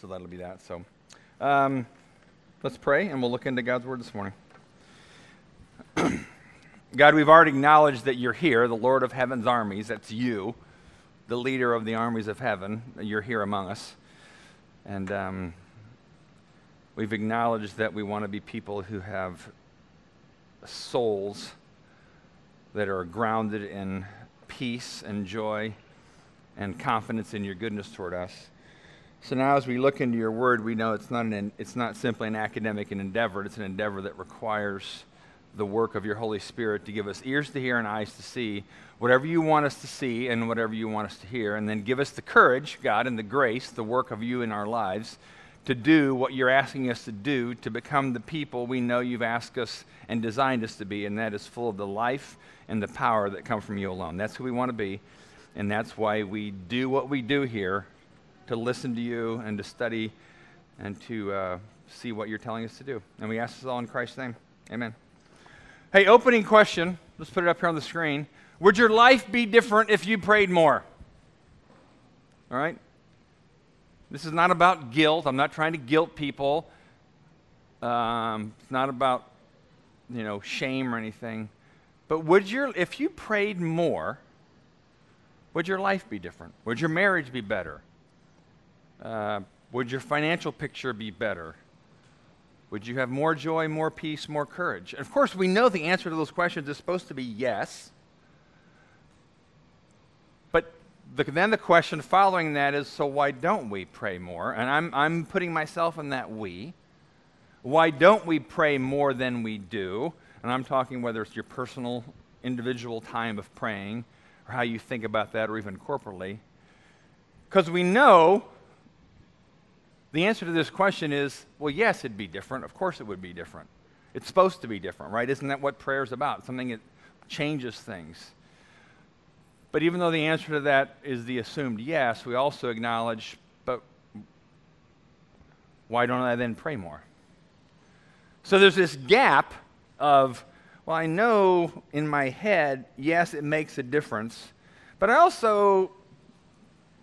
So that'll be that. So um, let's pray and we'll look into God's word this morning. God, we've already acknowledged that you're here, the Lord of heaven's armies. That's you, the leader of the armies of heaven. You're here among us. And um, we've acknowledged that we want to be people who have souls that are grounded in peace and joy and confidence in your goodness toward us. So now, as we look into your word, we know it's not, an, it's not simply an academic endeavor, it's an endeavor that requires the work of your Holy Spirit to give us ears to hear and eyes to see whatever you want us to see and whatever you want us to hear. And then give us the courage, God, and the grace, the work of you in our lives to do what you're asking us to do to become the people we know you've asked us and designed us to be, and that is full of the life and the power that come from you alone. That's who we want to be, and that's why we do what we do here to listen to you and to study and to uh, see what you're telling us to do. And we ask this all in Christ's name. Amen. Hey, opening question. Let's put it up here on the screen. Would your life be different if you prayed more? All right? This is not about guilt. I'm not trying to guilt people. Um, it's not about, you know, shame or anything. But would your, if you prayed more, would your life be different? Would your marriage be better? Uh, would your financial picture be better? Would you have more joy, more peace, more courage? And of course, we know the answer to those questions is supposed to be yes. But the, then the question following that is so why don't we pray more? And I'm, I'm putting myself in that we. Why don't we pray more than we do? And I'm talking whether it's your personal, individual time of praying, or how you think about that, or even corporately. Because we know the answer to this question is well, yes, it'd be different. Of course, it would be different. It's supposed to be different, right? Isn't that what prayer is about? Something that changes things. But even though the answer to that is the assumed yes, we also acknowledge, but why don't I then pray more? So there's this gap of, well, I know in my head, yes, it makes a difference, but I also,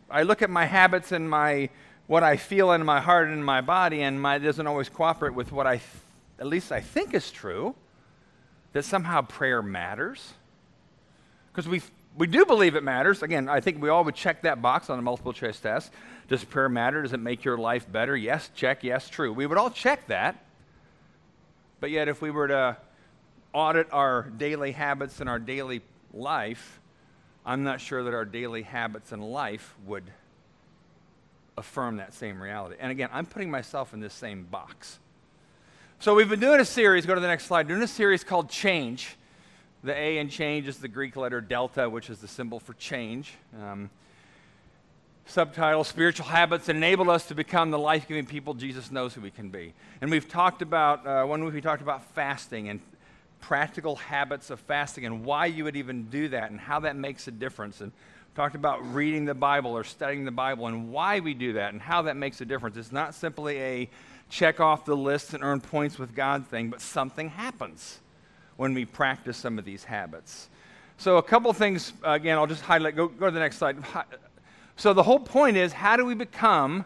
I look at my habits and my, what I feel in my heart and in my body, and my doesn't always cooperate with what I, th- at least I think is true, that somehow prayer matters. Because we we do believe it matters. Again, I think we all would check that box on a multiple choice test. Does prayer matter? Does it make your life better? Yes, check, yes, true. We would all check that. But yet, if we were to audit our daily habits and our daily life, I'm not sure that our daily habits and life would affirm that same reality. And again, I'm putting myself in this same box. So we've been doing a series, go to the next slide, doing a series called Change. The A in change is the Greek letter delta, which is the symbol for change. Um, subtitle Spiritual Habits that Enable Us to Become the Life Giving People Jesus Knows Who We Can Be. And we've talked about, uh, one week we talked about fasting and practical habits of fasting and why you would even do that and how that makes a difference. And talked about reading the Bible or studying the Bible and why we do that and how that makes a difference. It's not simply a check off the list and earn points with God thing, but something happens when we practice some of these habits. So, a couple things, again, I'll just highlight, go, go to the next slide. So, the whole point is how do we become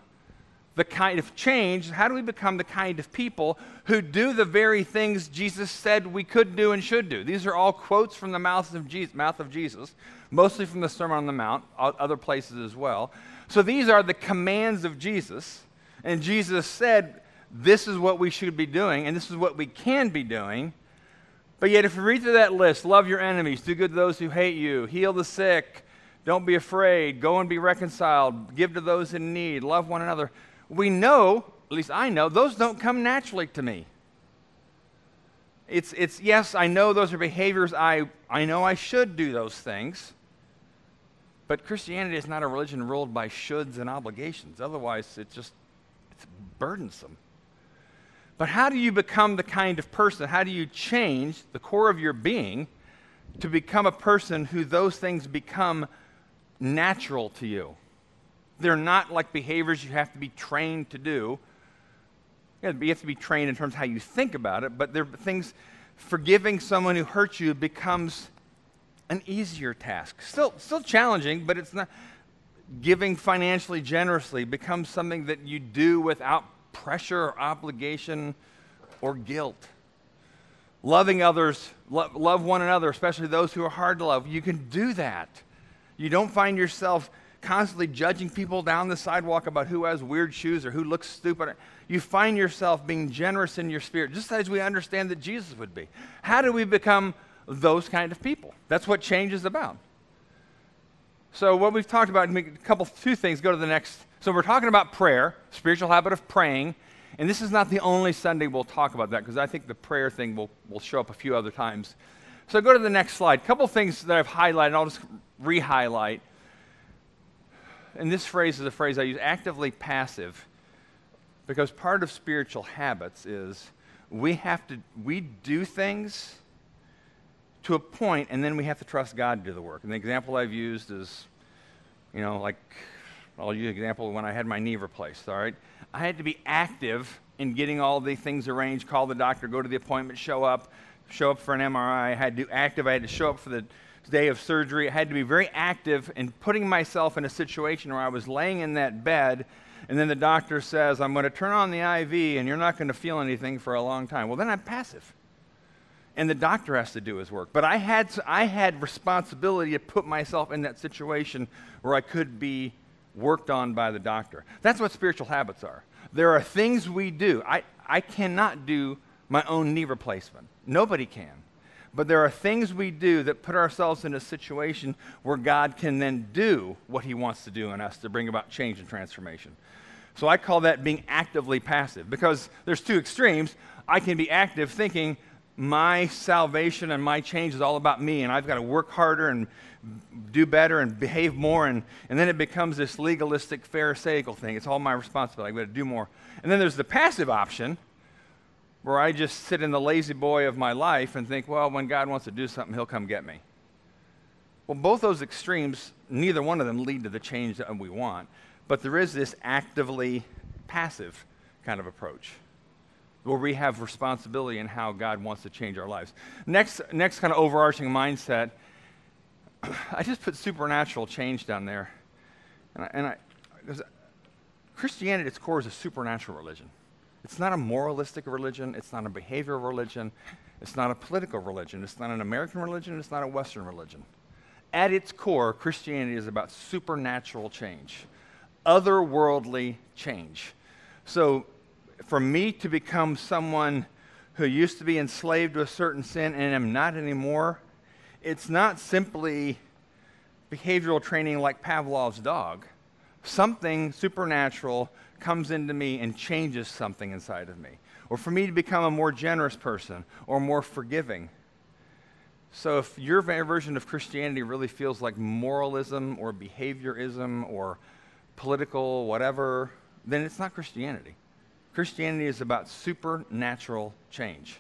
the kind of change? How do we become the kind of people who do the very things Jesus said we could do and should do? These are all quotes from the mouth of Jesus, mouth of Jesus mostly from the Sermon on the Mount, other places as well. So, these are the commands of Jesus. And Jesus said, This is what we should be doing, and this is what we can be doing. But yet, if you read through that list, love your enemies, do good to those who hate you, heal the sick, don't be afraid, go and be reconciled, give to those in need, love one another. We know, at least I know, those don't come naturally to me. It's, it's yes, I know those are behaviors, I, I know I should do those things. But Christianity is not a religion ruled by shoulds and obligations. Otherwise, it's just it's burdensome. But how do you become the kind of person? How do you change the core of your being to become a person who those things become natural to you? They're not like behaviors you have to be trained to do. You have to be trained in terms of how you think about it, but they're things, forgiving someone who hurts you becomes an easier task. Still, still challenging, but it's not. giving financially generously becomes something that you do without pressure or obligation or guilt. Loving others, lo- love one another, especially those who are hard to love. You can do that. You don't find yourself constantly judging people down the sidewalk about who has weird shoes or who looks stupid. You find yourself being generous in your spirit, just as we understand that Jesus would be. How do we become those kind of people? That's what change is about. So, what we've talked about, a couple, two things, go to the next. So, we're talking about prayer, spiritual habit of praying. And this is not the only Sunday we'll talk about that because I think the prayer thing will, will show up a few other times. So, go to the next slide. Couple things that I've highlighted, I'll just re highlight. And this phrase is a phrase I use actively passive because part of spiritual habits is we have to, we do things to a point, and then we have to trust God to do the work. And the example I've used is, you know, like, I'll use an example when I had my knee replaced, all right? I had to be active in getting all the things arranged, call the doctor, go to the appointment, show up, show up for an MRI. I had to active, I had to show up for the day of surgery. I had to be very active in putting myself in a situation where I was laying in that bed, and then the doctor says, I'm going to turn on the IV, and you're not going to feel anything for a long time. Well, then I'm passive and the doctor has to do his work. But I had, I had responsibility to put myself in that situation where I could be worked on by the doctor. That's what spiritual habits are. There are things we do. I, I cannot do my own knee replacement. Nobody can. But there are things we do that put ourselves in a situation where God can then do what He wants to do in us to bring about change and transformation. So I call that being actively passive because there's two extremes. I can be active thinking, my salvation and my change is all about me, and I've got to work harder and do better and behave more. And, and then it becomes this legalistic, Pharisaical thing. It's all my responsibility. I've got to do more. And then there's the passive option where I just sit in the lazy boy of my life and think, well, when God wants to do something, he'll come get me. Well, both those extremes, neither one of them lead to the change that we want. But there is this actively passive kind of approach where we have responsibility in how God wants to change our lives. Next, next kind of overarching mindset, I just put supernatural change down there. And I, and I Christianity at its core is a supernatural religion. It's not a moralistic religion. It's not a behavioral religion. It's not a political religion. It's not an American religion. It's not a Western religion. At its core, Christianity is about supernatural change, otherworldly change. So for me to become someone who used to be enslaved to a certain sin and am not anymore, it's not simply behavioral training like Pavlov's dog. Something supernatural comes into me and changes something inside of me. Or for me to become a more generous person or more forgiving. So if your version of Christianity really feels like moralism or behaviorism or political whatever, then it's not Christianity. Christianity is about supernatural change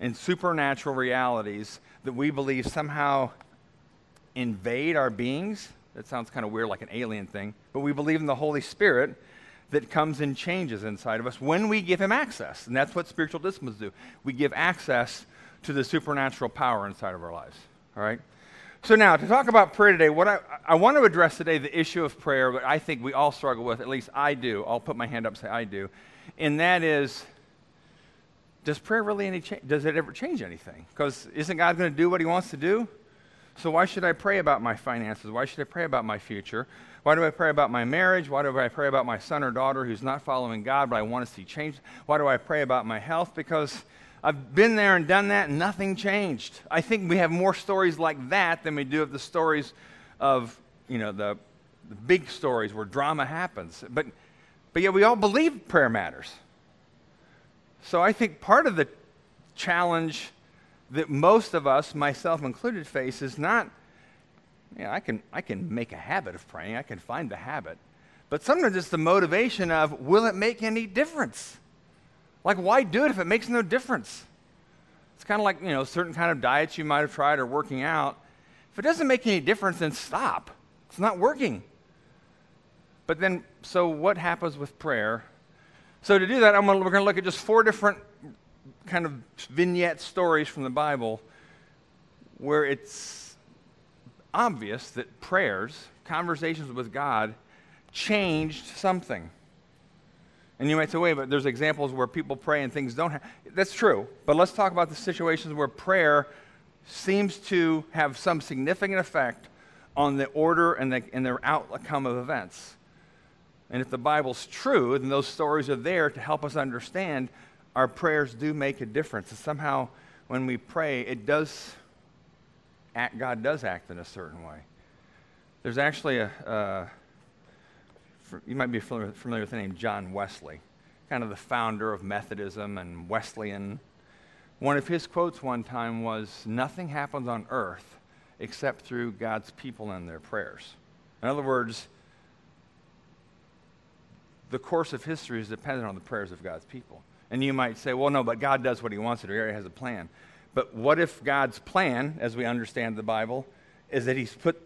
and supernatural realities that we believe somehow invade our beings. That sounds kind of weird, like an alien thing. But we believe in the Holy Spirit that comes and changes inside of us when we give Him access. And that's what spiritual disciplines do. We give access to the supernatural power inside of our lives. All right? So, now to talk about prayer today, what I, I want to address today the issue of prayer, but I think we all struggle with, at least I do. I'll put my hand up and say I do and that is does prayer really any cha- does it ever change anything? Because isn't God going to do what He wants to do? So why should I pray about my finances? Why should I pray about my future? Why do I pray about my marriage? Why do I pray about my son or daughter who's not following God, but I want to see change? Why do I pray about my health? Because I've been there and done that, and nothing changed. I think we have more stories like that than we do of the stories of, you know, the, the big stories where drama happens. But but yet we all believe prayer matters. So I think part of the challenge that most of us, myself included, face is not, you know, I can, I can make a habit of praying, I can find the habit. But sometimes it's the motivation of, will it make any difference? Like, why do it if it makes no difference? It's kind of like, you know, certain kind of diets you might have tried or working out. If it doesn't make any difference, then stop. It's not working. But then, so what happens with prayer? So to do that, gonna, we're going to look at just four different kind of vignette stories from the Bible where it's obvious that prayers, conversations with God changed something. And you might say, wait, but there's examples where people pray and things don't happen. That's true. But let's talk about the situations where prayer seems to have some significant effect on the order and the, and the outcome of events. And if the Bible's true, then those stories are there to help us understand our prayers do make a difference. And somehow, when we pray, it does act, God does act in a certain way. There's actually a, uh, you might be familiar, familiar with the name John Wesley, kind of the founder of Methodism and Wesleyan. One of his quotes one time was, Nothing happens on earth except through God's people and their prayers. In other words, the course of history is dependent on the prayers of God's people. And you might say, well, no, but God does what he wants to do. He already has a plan. But what if God's plan, as we understand the Bible, is that he's put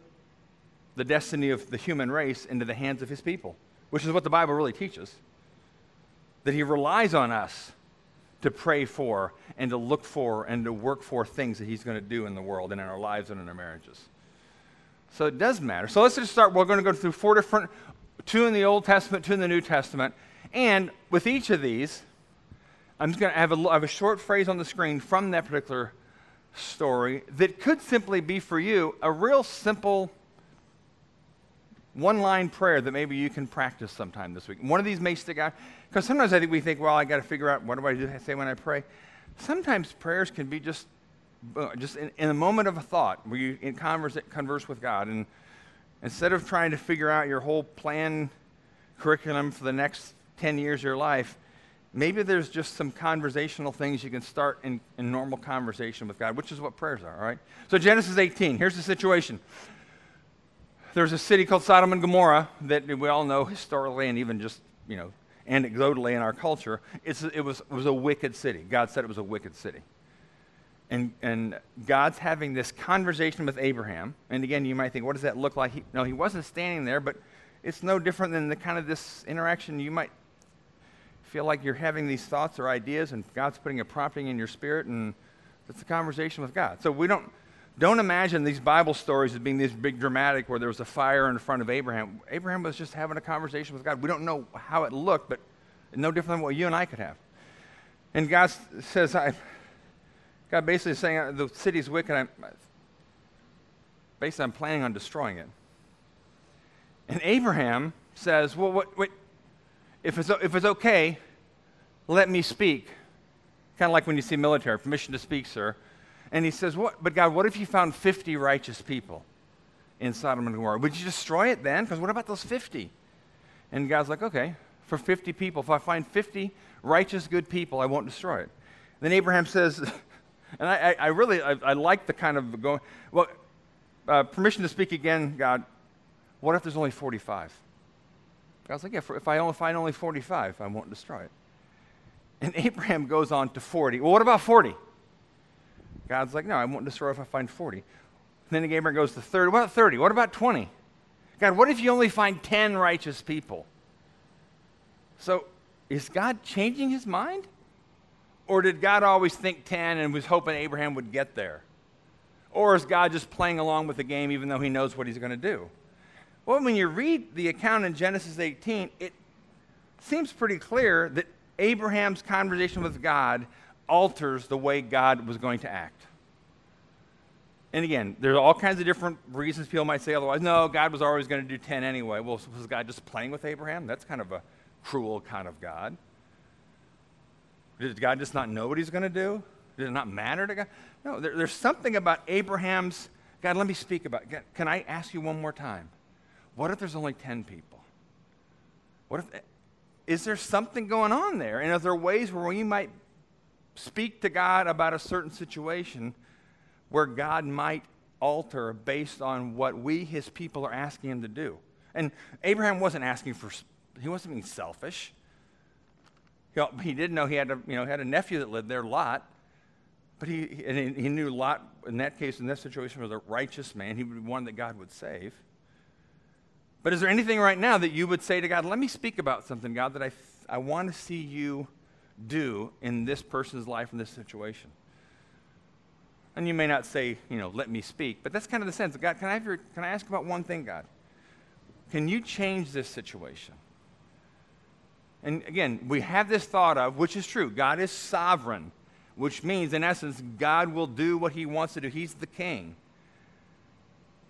the destiny of the human race into the hands of his people, which is what the Bible really teaches. That he relies on us to pray for and to look for and to work for things that he's going to do in the world and in our lives and in our marriages. So it does matter. So let's just start. We're going to go through four different, two in the Old Testament, two in the New Testament. And with each of these, I'm just going to have a, have a short phrase on the screen from that particular story that could simply be for you a real simple one line prayer that maybe you can practice sometime this week. One of these may stick out because sometimes I think we think, well, I got to figure out what do I do, say when I pray. Sometimes prayers can be just uh, just in, in a moment of a thought where you converse, converse with God, and instead of trying to figure out your whole plan curriculum for the next 10 years of your life, maybe there's just some conversational things you can start in, in normal conversation with God, which is what prayers are, all right? So, Genesis 18, here's the situation there's a city called Sodom and Gomorrah that we all know historically and even just, you know, anecdotally in our culture. It's, it, was, it was a wicked city. God said it was a wicked city. And, and God's having this conversation with Abraham. And again, you might think, what does that look like? He, no, he wasn't standing there, but it's no different than the kind of this interaction you might feel like you're having these thoughts or ideas, and God's putting a prompting in your spirit, and it's a conversation with God. So we don't don't imagine these Bible stories as being this big dramatic where there was a fire in front of Abraham. Abraham was just having a conversation with God. We don't know how it looked, but no different than what you and I could have. And God says, I, God basically saying, uh, the city's wicked. I'm, basically, I'm planning on destroying it. And Abraham says, Well, wait, if it's, if it's okay, let me speak. Kind of like when you see military, permission to speak, sir. And he says, what? But God, what if you found 50 righteous people in Sodom and Gomorrah? Would you destroy it then? Because what about those 50? And God's like, okay, for 50 people, if I find 50 righteous, good people, I won't destroy it. Then Abraham says, and I, I, I really, I, I, like the kind of going, well, uh, permission to speak again, God, what if there's only 45? God's like, yeah, if I only find only 45, I won't destroy it. And Abraham goes on to 40. Well, what about 40? God's like, no, I won't destroy if I find 40. And then Abraham goes to 30. What about 30? What about 20? God, what if you only find 10 righteous people? So is God changing his mind? Or did God always think 10 and was hoping Abraham would get there? Or is God just playing along with the game even though he knows what he's going to do? Well, when you read the account in Genesis 18, it seems pretty clear that Abraham's conversation with God alters the way God was going to act. And again, there's all kinds of different reasons people might say otherwise. No, God was always going to do 10 anyway. Well, was God just playing with Abraham? That's kind of a cruel kind of God. Did God just not know what he's going to do? Did it not matter to God? No, there, there's something about Abraham's. God, let me speak about. God, can I ask you one more time? What if there's only 10 people? What if. Is there something going on there? And are there ways where we might speak to God about a certain situation where God might alter based on what we, his people, are asking him to do. And Abraham wasn't asking for, he wasn't being selfish. He, he did know he had a, you know, had a nephew that lived there, Lot. But he, and he knew Lot, in that case, in that situation, was a righteous man. He would be one that God would save. But is there anything right now that you would say to God, let me speak about something, God, that I, I want to see you do in this person's life in this situation? And you may not say, you know, let me speak, but that's kind of the sense. God, can I, your, can I ask about one thing, God? Can you change this situation? And again, we have this thought of, which is true, God is sovereign, which means, in essence, God will do what he wants to do. He's the king.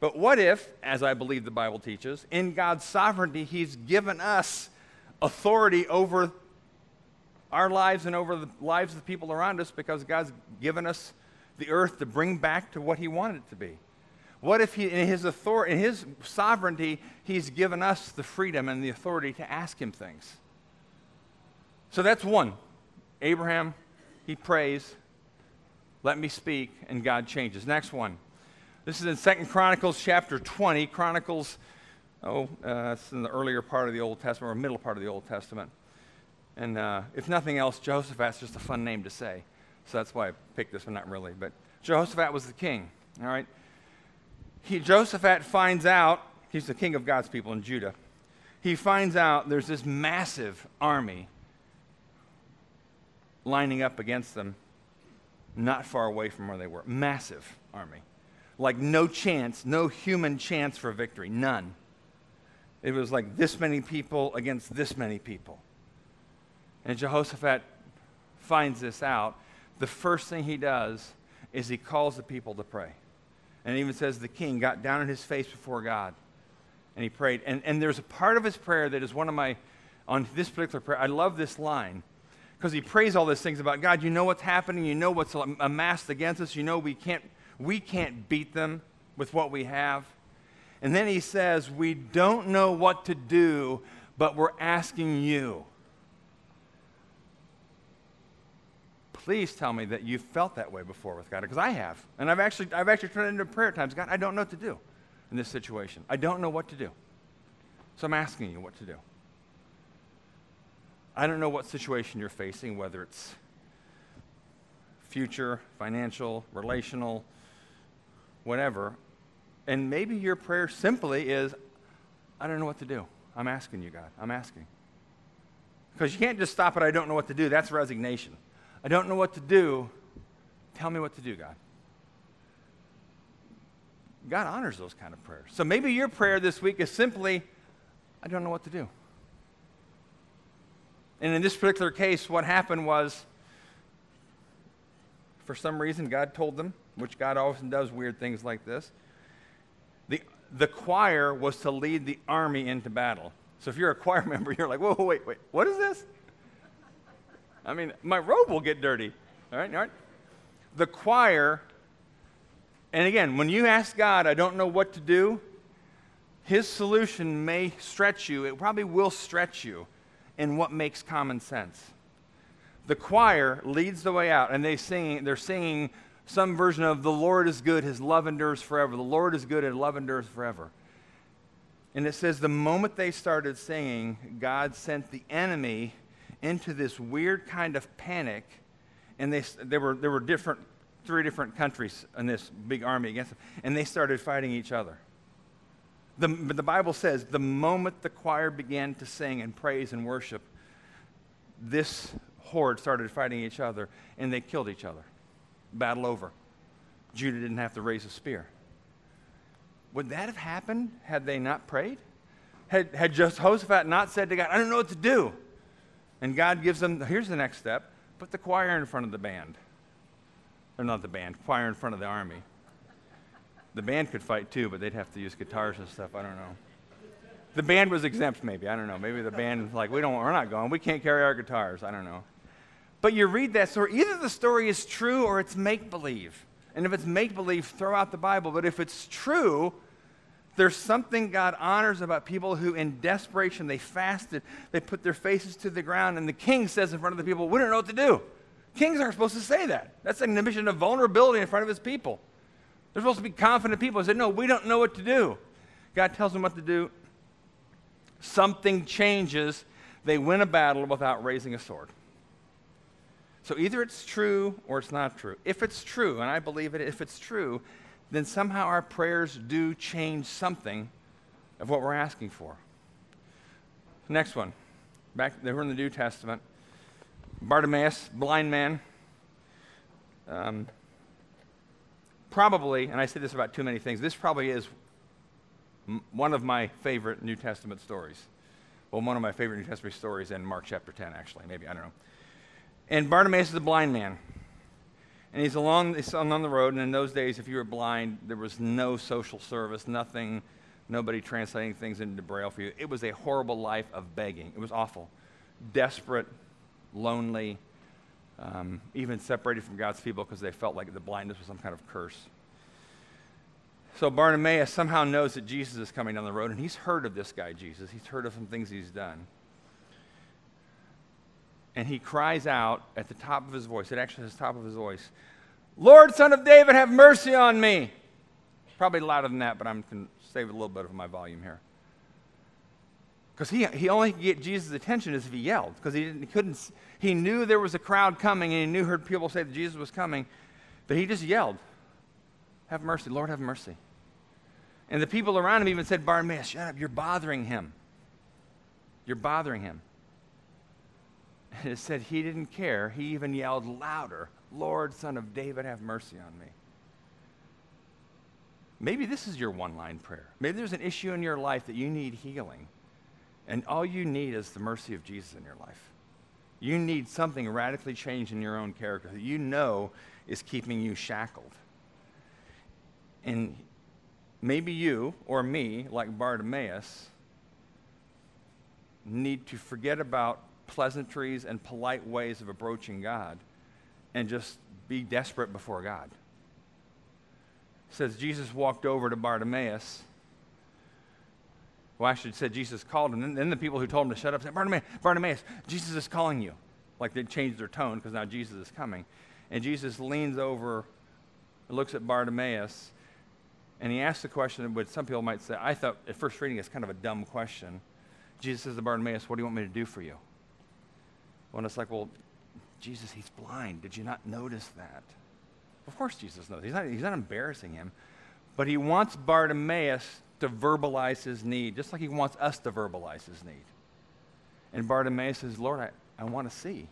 But what if, as I believe the Bible teaches, in God's sovereignty, he's given us authority over our lives and over the lives of the people around us because God's given us the earth to bring back to what he wanted it to be? What if he, in his authority, in his sovereignty, he's given us the freedom and the authority to ask him things? So that's one. Abraham, he prays, let me speak, and God changes. Next one. This is in Second Chronicles chapter 20. Chronicles, oh, uh, it's in the earlier part of the Old Testament or middle part of the Old Testament. And uh, if nothing else, Jehoshaphat's just a fun name to say. So that's why I picked this one, not really. But Jehoshaphat was the king, all right? He, Jehoshaphat finds out, he's the king of God's people in Judah. He finds out there's this massive army lining up against them, not far away from where they were. Massive army. Like no chance, no human chance for victory. None. It was like this many people against this many people. And Jehoshaphat finds this out. The first thing he does is he calls the people to pray. And it even says the king got down on his face before God and he prayed. And, and there's a part of his prayer that is one of my, on this particular prayer, I love this line because he prays all these things about God. You know what's happening. You know what's amassed against us. You know we can't, we can't beat them with what we have. And then he says, We don't know what to do, but we're asking you. please tell me that you felt that way before with God, because I have. And I've actually, I've actually turned it into prayer times. God, I don't know what to do in this situation. I don't know what to do. So I'm asking you what to do. I don't know what situation you're facing, whether it's future, financial, relational, whatever. And maybe your prayer simply is, I don't know what to do. I'm asking you, God. I'm asking. Because you can't just stop at, I don't know what to do. That's resignation. I don't know what to do. Tell me what to do, God. God honors those kind of prayers. So maybe your prayer this week is simply, I don't know what to do. And in this particular case, what happened was, for some reason, God told them, which God often does weird things like this. The, the choir was to lead the army into battle. So if you're a choir member, you're like, whoa, wait, wait, what is this? I mean, my robe will get dirty. All right, all right. The choir, and again, when you ask God, I don't know what to do, his solution may stretch you. It probably will stretch you in what makes common sense. The choir leads the way out, and they sing, they're singing some version of The Lord is good, his love endures forever. The Lord is good, his love endures forever. And it says the moment they started singing, God sent the enemy into this weird kind of panic. And they, there, were, there were different, three different countries in this big army against them. And they started fighting each other. The, the Bible says the moment the choir began to sing and praise and worship, this horde started fighting each other and they killed each other. Battle over. Judah didn't have to raise a spear. Would that have happened had they not prayed? Had, had Jehoshaphat not said to God, I don't know what to do? And God gives them, here's the next step put the choir in front of the band. Or not the band, choir in front of the army. The band could fight too, but they'd have to use guitars and stuff. I don't know. The band was exempt, maybe. I don't know. Maybe the band, like, we don't, we're not going. We can't carry our guitars. I don't know. But you read that story, either the story is true or it's make believe. And if it's make believe, throw out the Bible. But if it's true, there's something God honors about people who, in desperation, they fasted, they put their faces to the ground, and the king says in front of the people, We don't know what to do. Kings aren't supposed to say that. That's an admission of vulnerability in front of his people. They're supposed to be confident people. He said, No, we don't know what to do. God tells them what to do. Something changes. They win a battle without raising a sword. So either it's true or it's not true. If it's true, and I believe it, if it's true, then somehow our prayers do change something of what we're asking for. Next one. Back they were in the New Testament. Bartimaeus, blind man. Um, probably, and I say this about too many things, this probably is M- one of my favorite New Testament stories. Well, one of my favorite New Testament stories in Mark chapter 10, actually. Maybe, I don't know. And Bartimaeus is a blind man. And he's along, he's on the road, and in those days, if you were blind, there was no social service, nothing, nobody translating things into Braille for you. It was a horrible life of begging. It was awful. Desperate, lonely, um, even separated from God's people because they felt like the blindness was some kind of curse. So Bartimaeus somehow knows that Jesus is coming down the road, and he's heard of this guy, Jesus. He's heard of some things he's done. And he cries out at the top of his voice, it actually says top of his voice, Lord, son of David, have mercy on me. Probably louder than that, but I'm going to save a little bit of my volume here. Because he, he only could get Jesus' attention as if he yelled, because he, didn't, he couldn't, he knew there was a crowd coming, and he knew heard people say that Jesus was coming, but he just yelled, Have mercy, Lord, have mercy. And the people around him even said, Bartimaeus, shut up, you're bothering him. You're bothering him. And it said he didn't care. He even yelled louder, Lord, son of David, have mercy on me. Maybe this is your one line prayer. Maybe there's an issue in your life that you need healing. And all you need is the mercy of Jesus in your life. You need something radically changed in your own character that you know is keeping you shackled. And maybe you or me, like Bartimaeus, need to forget about pleasantries and polite ways of approaching God and just be desperate before God. It says Jesus walked over to Bartimaeus. Well, actually, it said Jesus called him. And then the people who told him to shut up said, Bartimaeus, Bartimaeus, Jesus is calling you. Like they changed their tone because now Jesus is coming. And Jesus leans over, looks at Bartimaeus, and he asks the question which some people might say, I thought at first reading it's kind of a dumb question. Jesus says to Bartimaeus, What do you want me to do for you? Well, it's like, Well, Jesus, he's blind. Did you not notice that? Of course, Jesus knows. He's not, he's not embarrassing him. But he wants Bartimaeus to verbalize his need, just like he wants us to verbalize his need. And Bartimaeus says, Lord, I, I want to see.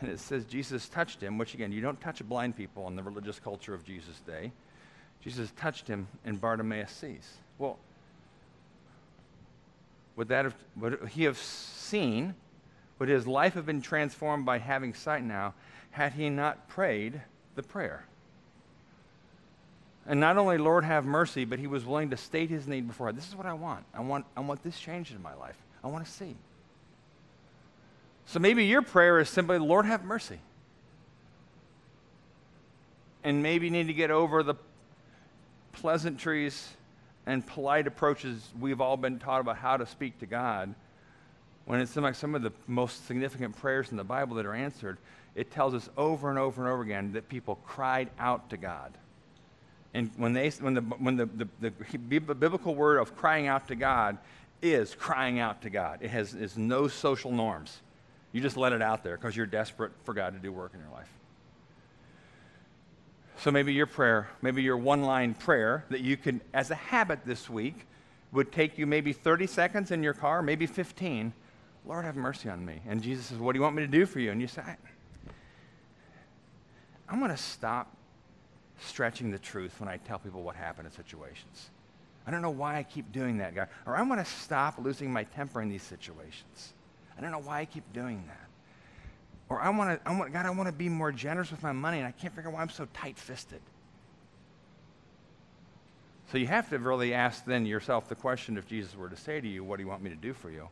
And it says Jesus touched him, which again, you don't touch blind people in the religious culture of Jesus' day. Jesus touched him, and Bartimaeus sees. Well, would that have, would he have seen? Would his life have been transformed by having sight now had he not prayed the prayer? And not only, Lord, have mercy, but he was willing to state his need before. This is what I want. I want, I want this changed in my life. I want to see. So maybe your prayer is simply, Lord, have mercy. And maybe you need to get over the pleasantries and polite approaches we've all been taught about how to speak to God, when it's like some of the most significant prayers in the Bible that are answered, it tells us over and over and over again that people cried out to God. And when, they, when, the, when the, the, the biblical word of crying out to God is crying out to God, it has, has no social norms. You just let it out there because you're desperate for God to do work in your life. So maybe your prayer, maybe your one line prayer that you can, as a habit this week, would take you maybe 30 seconds in your car, maybe 15. Lord, have mercy on me. And Jesus says, What do you want me to do for you? And you say, I'm going to stop stretching the truth when I tell people what happened in situations. I don't know why I keep doing that, God. Or I'm going to stop losing my temper in these situations. I don't know why I keep doing that. Or I want to, I want, God, I want to be more generous with my money, and I can't figure out why I'm so tight fisted. So you have to really ask then yourself the question if Jesus were to say to you, What do you want me to do for you?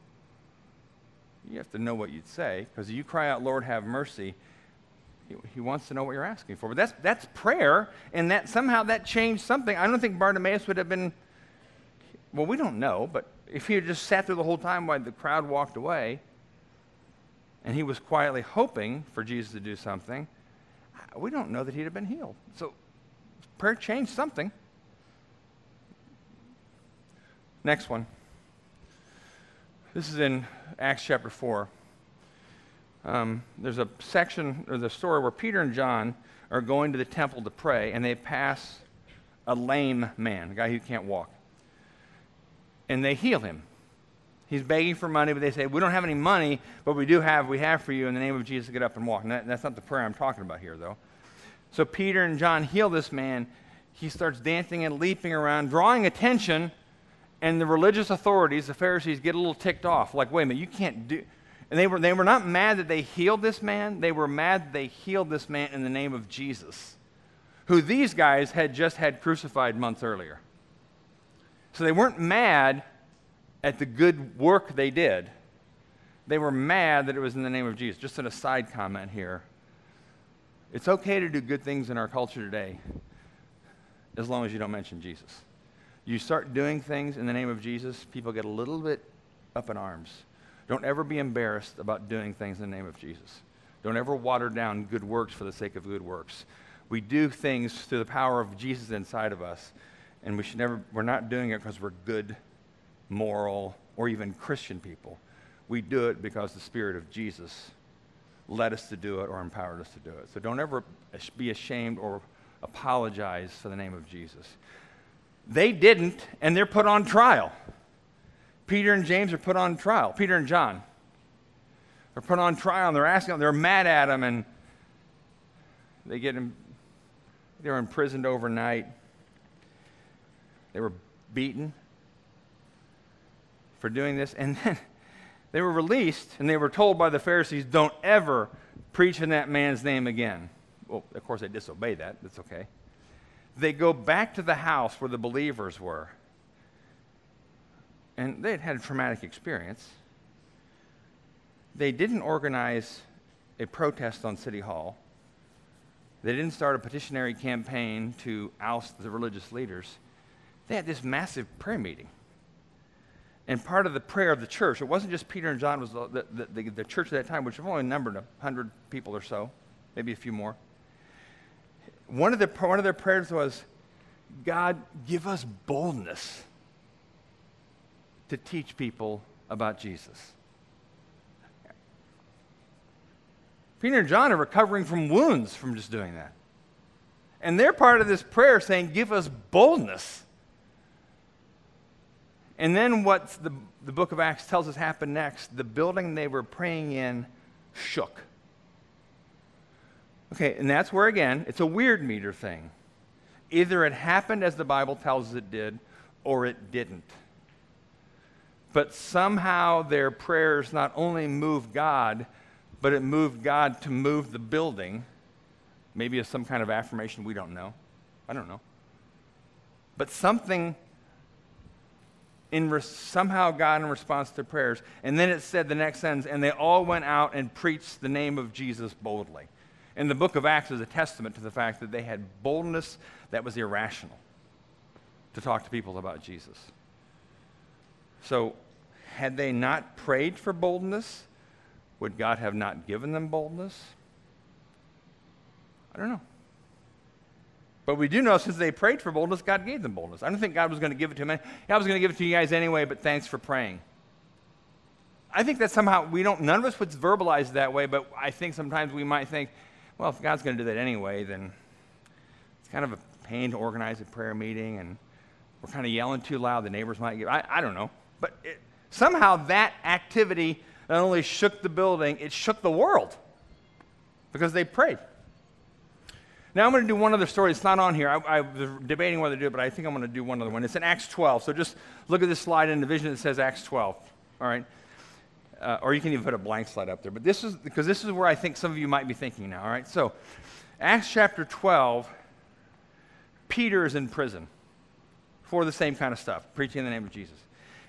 You have to know what you'd say, because you cry out, Lord, have mercy. He, wants to know what you're asking for. But that's, that's prayer, and that somehow that changed something. I don't think Bartimaeus would have been, well, we don't know, but if he had just sat there the whole time while the crowd walked away, and he was quietly hoping for Jesus to do something, we don't know that he'd have been healed. So prayer changed something. Next one. This is in Acts chapter 4. Um, there's a section or the story where Peter and John are going to the temple to pray, and they pass a lame man, a guy who can't walk. And they heal him. He's begging for money, but they say, We don't have any money, but we do have, we have for you in the name of Jesus, get up and walk. And that, that's not the prayer I'm talking about here, though. So Peter and John heal this man. He starts dancing and leaping around, drawing attention And the religious authorities, the Pharisees, get a little ticked off. Like, wait a minute, you can't do. And they were, they were not mad that they healed this man, they were mad that they healed this man in the name of Jesus, who these guys had just had crucified months earlier. So they weren't mad at the good work they did. They were mad that it was in the name of Jesus. Just an aside comment here. It's okay to do good things in our culture today as long as you don't mention Jesus. You start doing things in the name of Jesus, people get a little bit up in arms. Don't ever be embarrassed about doing things in the name of Jesus. Don't ever water down good works for the sake of good works. We do things through the power of Jesus inside of us, and we should never, we're not doing it because we're good, moral, or even Christian people. We do it because the Spirit of Jesus led us to do it or empowered us to do it. So don't ever be ashamed or apologize for the name of Jesus. They didn't, and they're put on trial. Peter and James are put on trial. Peter and John are put on trial, and they're asking, they're mad at him, and they get him, they're imprisoned overnight. They were beaten for doing this, and then they were released, and they were told by the Pharisees, don't ever preach in that man's name again. Well, of course, they disobey that. That's okay. They go back to the house where the believers were. And they had had a traumatic experience. They didn't organize a protest on City Hall. They didn't start a petitionary campaign to oust the religious leaders. They had this massive prayer meeting. And part of the prayer of the church, it wasn't just Peter and John, was the, the, the, the church at that time, which only numbered 100 people or so, maybe a few more one of, the, one of their prayers was, God, give us boldness to teach people about Jesus. Peter and John are recovering from wounds from just doing that. And they're part of this prayer saying, Give us boldness. And then what the, the book of Acts tells us happened next the building they were praying in shook. Okay, and that's where, again, it's a weird meter thing. Either it happened as the Bible tells us it did, or it didn't. But somehow their prayers not only moved God, but it moved God to move the building. Maybe as some kind of affirmation, we don't know. I don't know. But something in re- somehow God in response to prayers. And then it said the next sentence, and they all went out and preached the name of Jesus boldly. And the book of Acts is a testament to the fact that they had boldness that was irrational to talk to people about Jesus. So, had they not prayed for boldness, would God have not given them boldness? I don't know. But we do know since they prayed for boldness, God gave them boldness. I don't think God was going to give it to them. I was going to give it to you guys anyway, but thanks for praying. I think that somehow we don't, none of us would verbalize that way, but I think sometimes we might think, well, if God's going to do that anyway, then it's kind of a pain to organize a prayer meeting, and we're kind of yelling too loud. The neighbors might get, I, I don't know. But it, somehow that activity not only shook the building, it shook the world because they prayed. Now I'm going to do one other story. It's not on here. I, I, was debating whether to do it, but I think I'm going to do one other one. It's in Acts 12. So just look at this slide in the vision that says Acts 12. All right uh, or you can even put a blank slide up there. But this is because this is where I think some of you might be thinking now. All right, so Acts chapter 12, Peter is in prison for the same kind of stuff, preaching in the name of Jesus.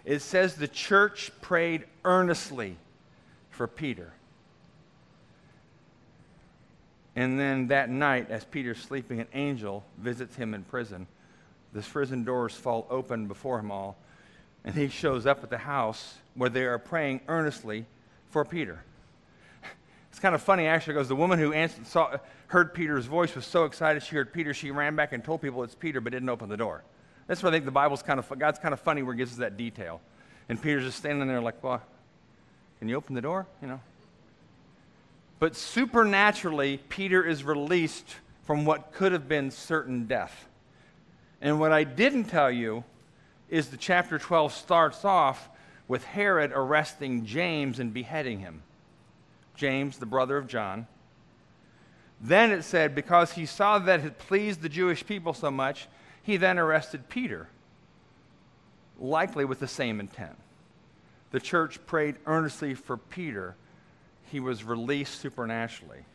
It says the church prayed earnestly for Peter. And then that night, as Peter's sleeping, an angel visits him in prison. The prison doors fall open before him all, and he shows up at the house where they are praying earnestly for Peter. It's kind of funny, actually, because the woman who answered, saw, heard Peter's voice was so excited she heard Peter, she ran back and told people it's Peter, but didn't open the door. That's why I think the Bible's kind of, God's kind of funny where he gives us that detail. And Peter's just standing there like, well, can you open the door? You know. But supernaturally, Peter is released from what could have been certain death. And what I didn't tell you is the chapter 12 starts off with Herod arresting James and beheading him. James, the brother of John. Then it said, because he saw that it pleased the Jewish people so much, he then arrested Peter. likely with the same intent. The church prayed earnestly for Peter. He was released supernaturally.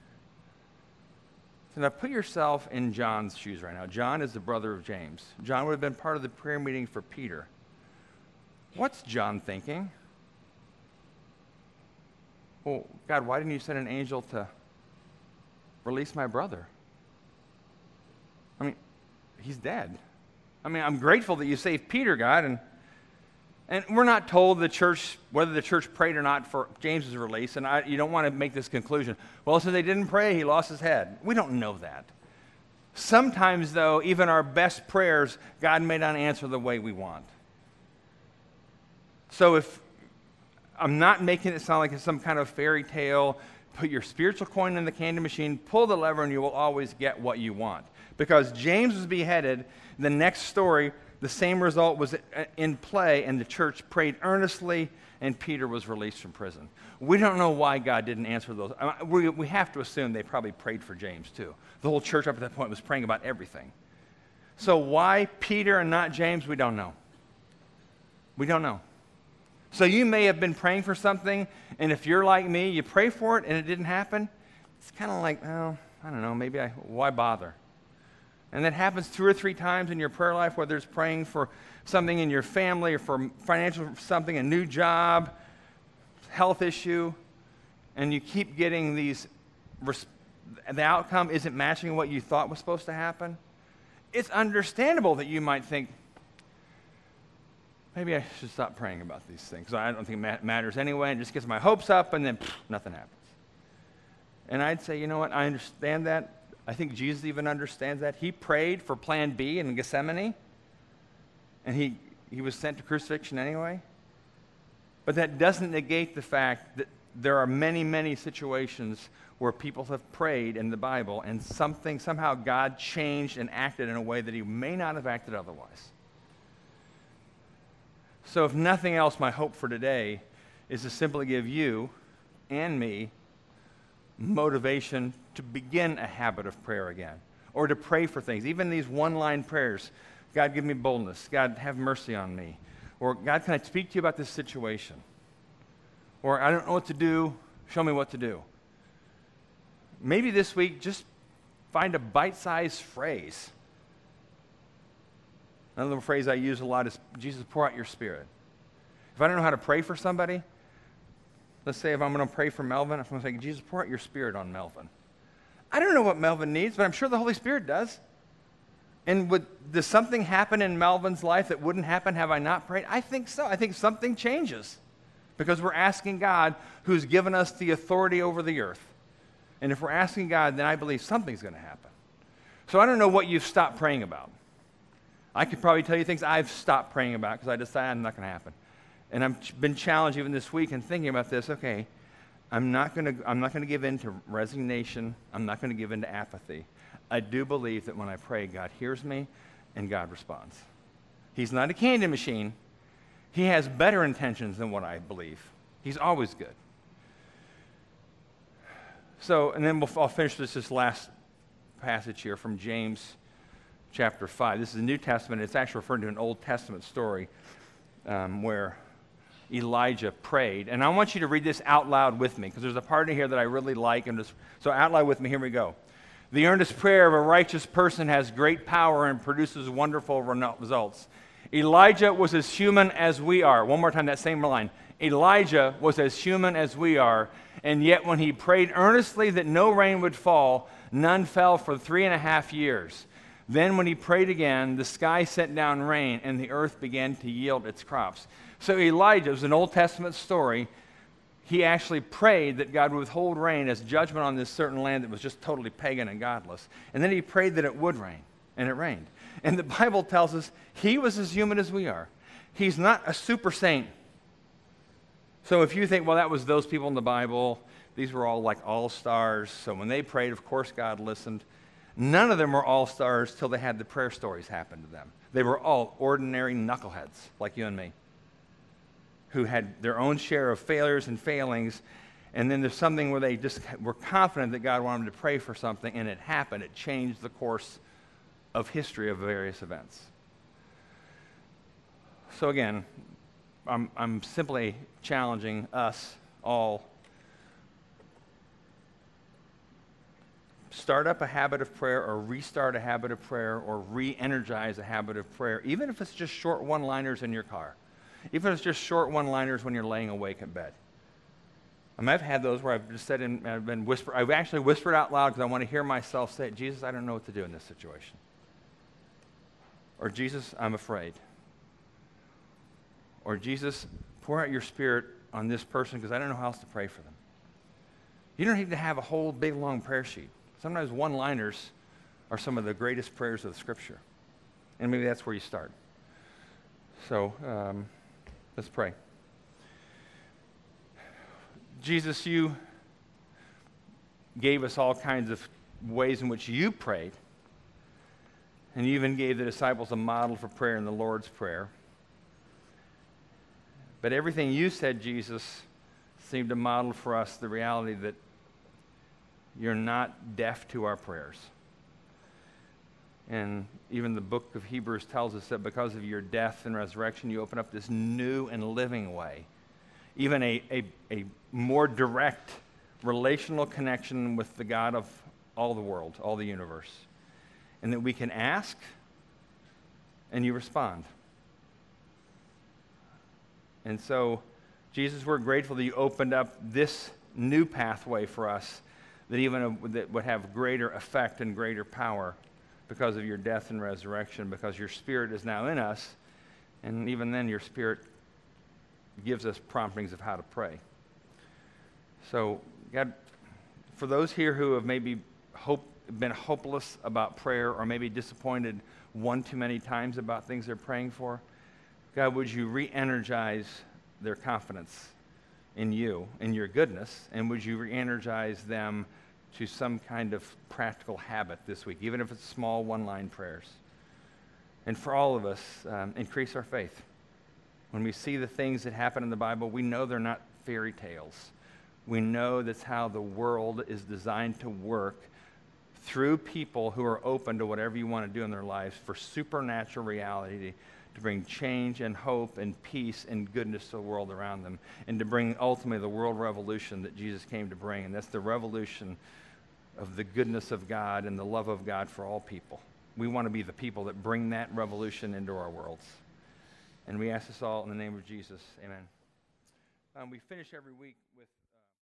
So now put yourself in John's shoes right now. John is the brother of James. John would have been part of the prayer meeting for Peter. What's John thinking? Well, God, why didn't you send an angel to release my brother? I mean, he's dead. I mean, I'm grateful that you saved Peter, God, and and we're not told the church whether the church prayed or not for James's release, and I, you don't want to make this conclusion. Well, since they didn't pray, he lost his head. We don't know that. Sometimes, though, even our best prayers, God may not answer the way we want. So if I'm not making it sound like it's some kind of fairy tale, put your spiritual coin in the candy machine, pull the lever, and you will always get what you want. Because James was beheaded, the next story the same result was in play, and the church prayed earnestly, and Peter was released from prison. We don't know why God didn't answer those. We, we have to assume they probably prayed for James too. The whole church up at that point was praying about everything. So, why Peter and not James, we don't know. We don't know. So, you may have been praying for something, and if you're like me, you pray for it and it didn't happen. It's kind of like, well, I don't know, maybe I, why bother? And that happens two or three times in your prayer life, whether it's praying for something in your family or for financial something, a new job, health issue, and you keep getting these, the outcome isn't matching what you thought was supposed to happen. It's understandable that you might think, maybe I should stop praying about these things. I don't think it matters anyway, It just gets my hopes up, and then pff, nothing happens. And I'd say, you know what, I understand that. I think Jesus even understands that. He prayed for plan B in Gethsemane, and he, he was sent to crucifixion anyway. But that doesn't negate the fact that there are many, many situations where people have prayed in the Bible and something, somehow God changed and acted in a way that he may not have acted otherwise. So, if nothing else, my hope for today is to simply give you and me motivation to begin a habit of prayer again or to pray for things. Even these one line prayers God, give me boldness. God, have mercy on me. Or, God, can I speak to you about this situation? Or, I don't know what to do. Show me what to do. Maybe this week, just find a bite sized phrase. Another phrase I use a lot is Jesus, pour out your spirit. If I don't know how to pray for somebody, Let's say if I'm going to pray for Melvin, I'm going to say, Jesus, pour out your spirit on Melvin. I don't know what Melvin needs, but I'm sure the Holy Spirit does. And would, does something happen in Melvin's life that wouldn't happen have I not prayed? I think so. I think something changes because we're asking God who's given us the authority over the earth. And if we're asking God, then I believe something's going to happen. So I don't know what you've stopped praying about. I could probably tell you things I've stopped praying about because I decided not going to happen and I've been challenged even this week in thinking about this. Okay, I'm not going to I'm not going to give in to resignation. I'm not going to give in to apathy. I do believe that when I pray, God hears me and God responds. He's not a candy machine. He has better intentions than what I believe. He's always good. So, and then we'll, I'll finish this, this last passage here from James chapter 5. This is the New Testament. It's actually referring to an Old Testament story um, where Elijah prayed. And I want you to read this out loud with me because there's a part in here that I really like. And just, so, out loud with me, here we go. The earnest prayer of a righteous person has great power and produces wonderful results. Elijah was as human as we are. One more time, that same line. Elijah was as human as we are, and yet when he prayed earnestly that no rain would fall, none fell for three and a half years. Then, when he prayed again, the sky sent down rain, and the earth began to yield its crops. So Elijah was an Old Testament story. He actually prayed that God would withhold rain as judgment on this certain land that was just totally pagan and godless. And then he prayed that it would rain, and it rained. And the Bible tells us he was as human as we are. He's not a super saint. So if you think, well, that was those people in the Bible, these were all like all stars. So when they prayed, of course, God listened. None of them were all stars till they had the prayer stories happen to them. They were all ordinary knuckleheads like you and me who had their own share of failures and failings. And then there's something where they just were confident that God wanted them to pray for something, and it happened. It changed the course of history of various events. So, again, I'm, I'm simply challenging us all. Start up a habit of prayer, or restart a habit of prayer, or re energize a habit of prayer, even if it's just short one liners in your car, even if it's just short one liners when you're laying awake in bed. I mean, I've had those where I've just said, and I've been whisper. I've actually whispered out loud because I want to hear myself say, "Jesus, I don't know what to do in this situation," or "Jesus, I'm afraid," or "Jesus, pour out your Spirit on this person because I don't know how else to pray for them." You don't need to have a whole big long prayer sheet. Sometimes one-liners are some of the greatest prayers of the Scripture, and maybe that's where you start. So um, let's pray. Jesus, you gave us all kinds of ways in which you prayed. And you even gave the disciples a model for prayer in the Lord's Prayer. But everything you said, Jesus, seemed to model for us the reality that you're not deaf to our prayers. And even the book of Hebrews tells us that because of your death and resurrection, you open up this new and living way even a, a, a more direct relational connection with the God of all the world, all the universe. And that we can ask and you respond. And so, Jesus, we're grateful that you opened up this new pathway for us that even a, that would have greater effect and greater power because of your death and resurrection, because your spirit is now in us. And even then, your spirit gives us promptings of how to pray. So, God, for those here who have maybe hope, been hopeless about prayer or maybe disappointed one too many times about things they're praying for, God, would you re energize their confidence in you, in your goodness, and would you re energize them to some kind of practical habit this week, even if it's small one line prayers? And for all of us, um, increase our faith. When we see the things that happen in the Bible, we know they're not fairy tales. We know that's how the world is designed to work through people who are open to whatever you want to do in their lives for supernatural reality to bring change and hope and peace and goodness to the world around them and to bring ultimately the world revolution that Jesus came to bring. And that's the revolution of the goodness of God and the love of God for all people. We want to be the people that bring that revolution into our worlds. And we ask this all in the name of Jesus. Amen. Um, we finish every week with.